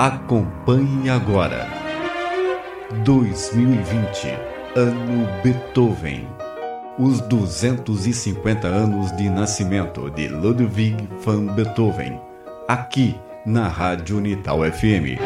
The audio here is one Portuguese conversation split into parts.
Acompanhe agora. 2020, ano Beethoven. Os 250 anos de nascimento de Ludwig van Beethoven. Aqui na Rádio Unital FM.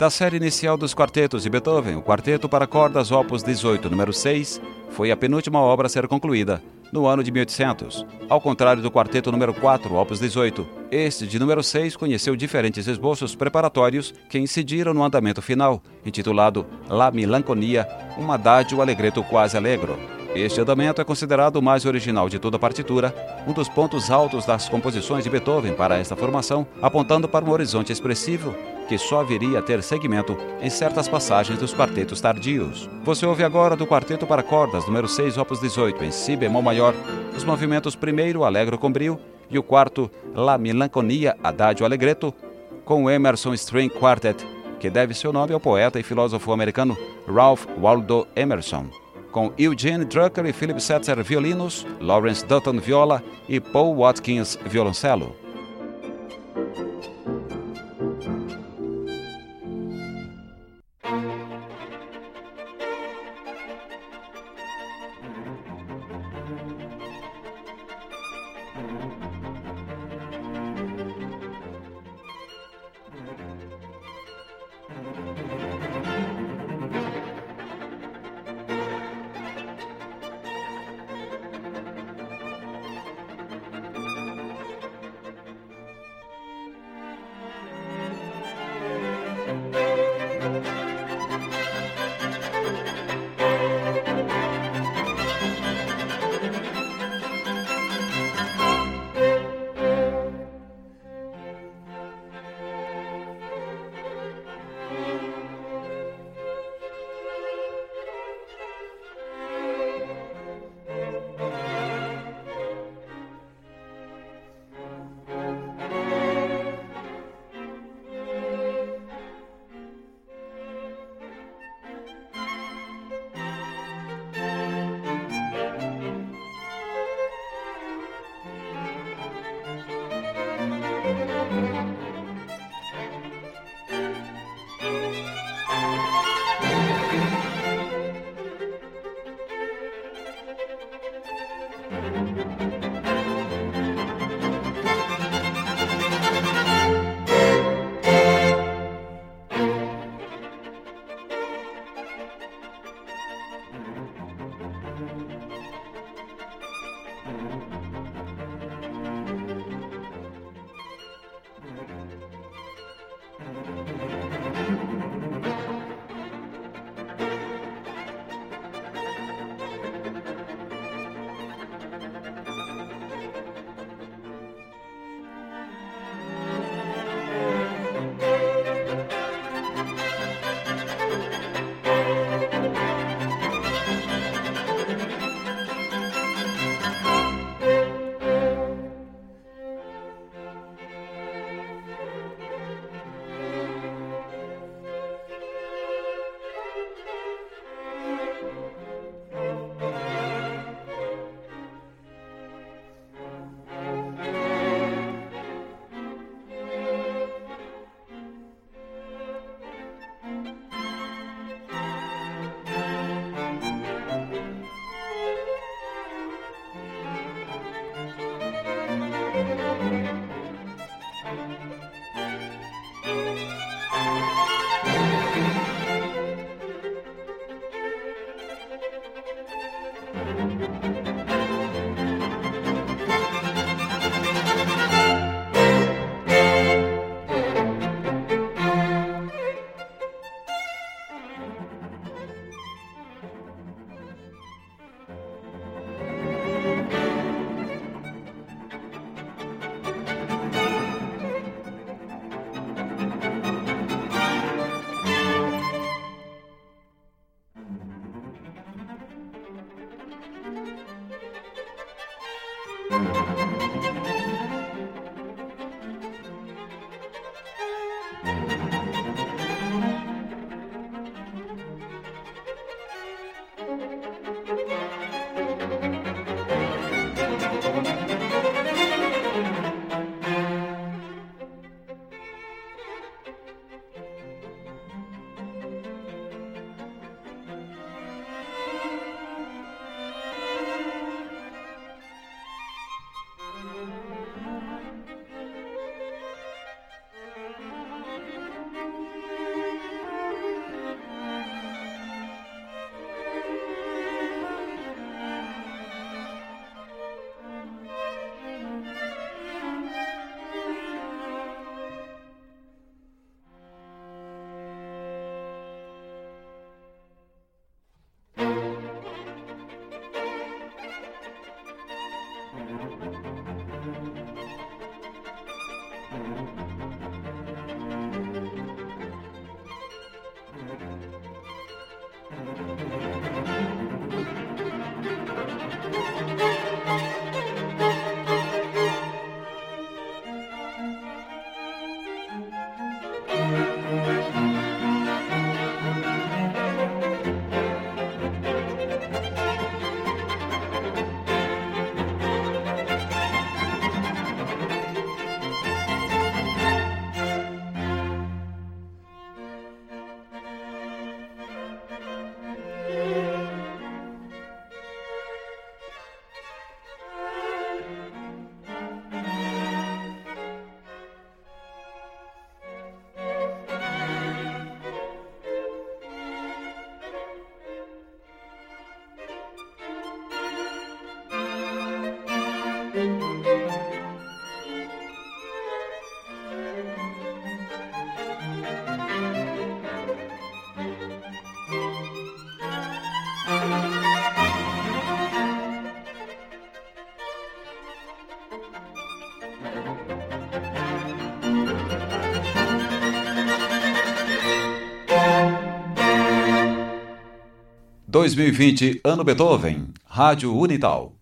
Da série inicial dos quartetos de Beethoven, o Quarteto para Cordas Opus 18, número 6, foi a penúltima obra a ser concluída, no ano de 1800. Ao contrário do Quarteto número 4, Opus 18, este de número 6 conheceu diferentes esboços preparatórios que incidiram no andamento final, intitulado La Melanconia, um adágio alegreto quase alegro. Este andamento é considerado o mais original de toda a partitura, um dos pontos altos das composições de Beethoven para esta formação, apontando para um horizonte expressivo que só viria a ter segmento em certas passagens dos quartetos tardios. Você ouve agora do Quarteto para Cordas, número 6, opus 18, em Si bemol maior, os movimentos primeiro, Alegro com Brio, e o quarto, La Melanconia, Adagio Allegretto, com o Emerson String Quartet, que deve seu nome ao poeta e filósofo americano Ralph Waldo Emerson com Eugene Drucker e Philip Setzer violinos, Lawrence Dutton viola e Paul Watkins violoncelo. 2020 Ano Beethoven, Rádio Unital.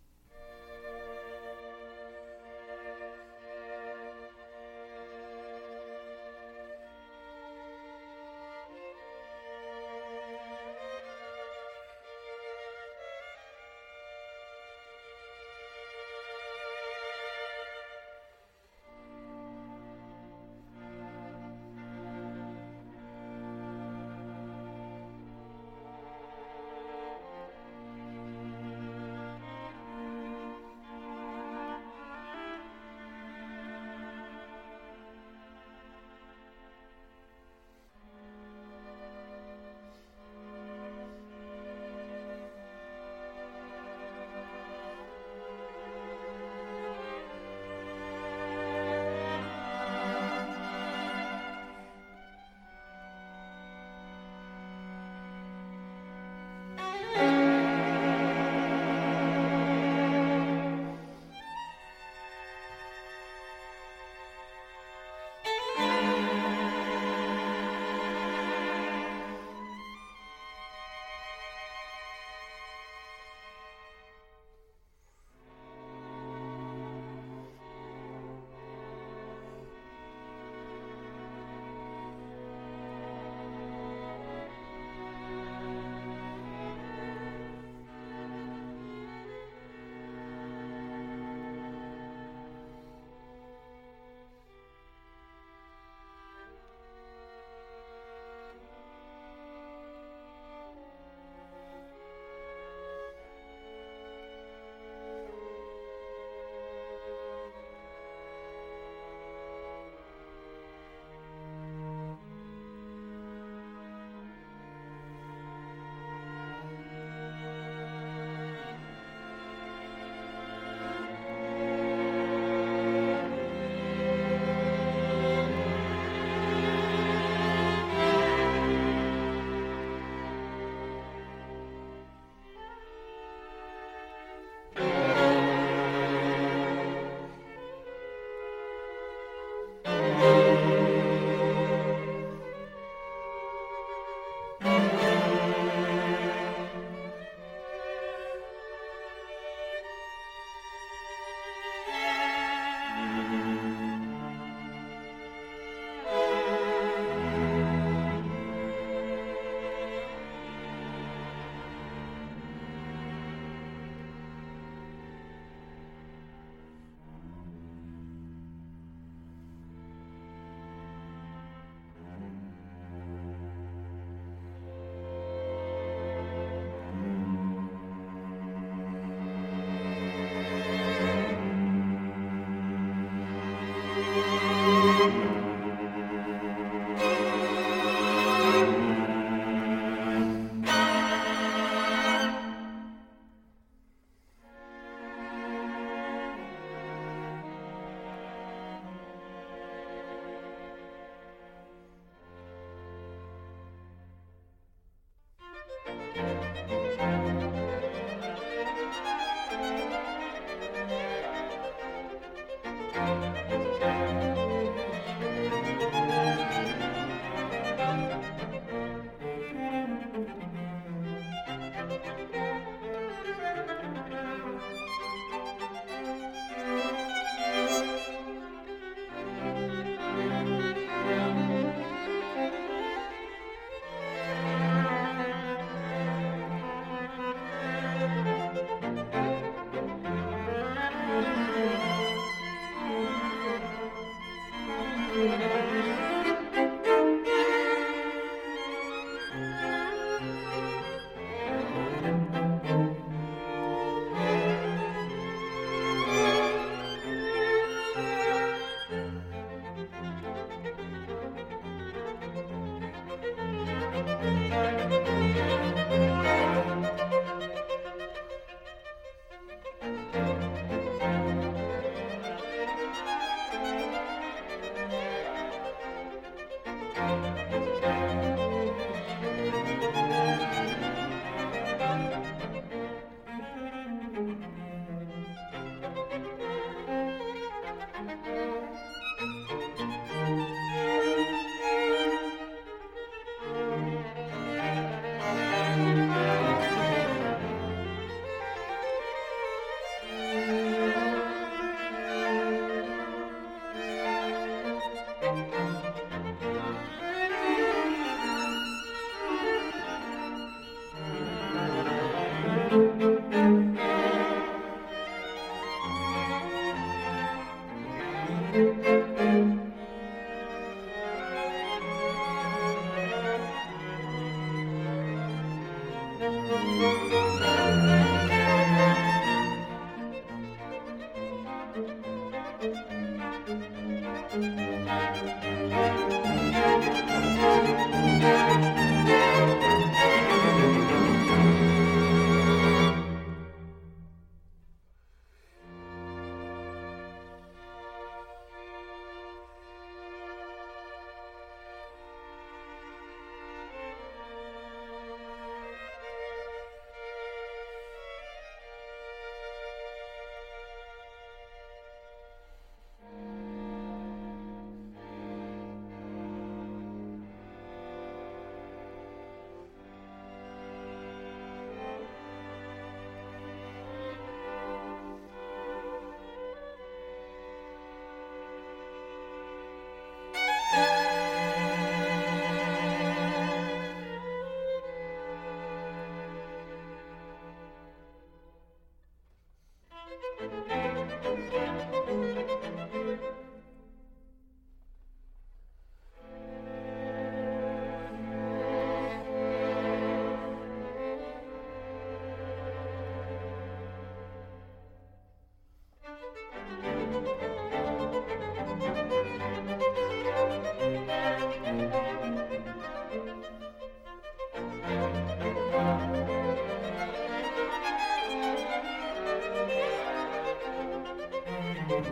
Thank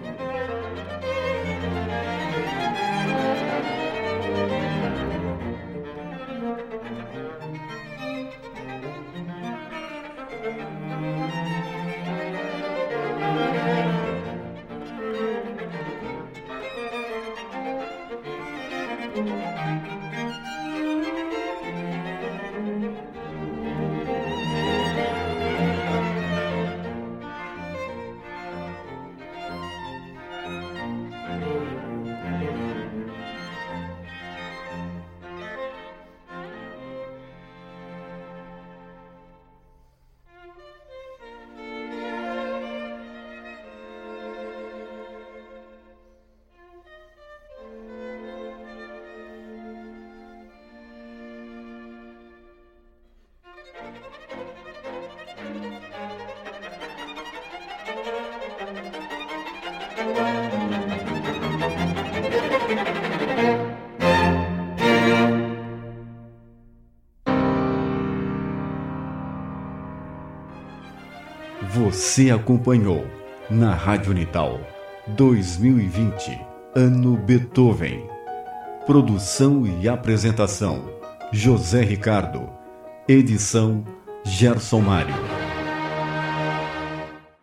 Você acompanhou na Rádio Unital 2020, Ano Beethoven. Produção e apresentação: José Ricardo. Edição: Gerson Mário.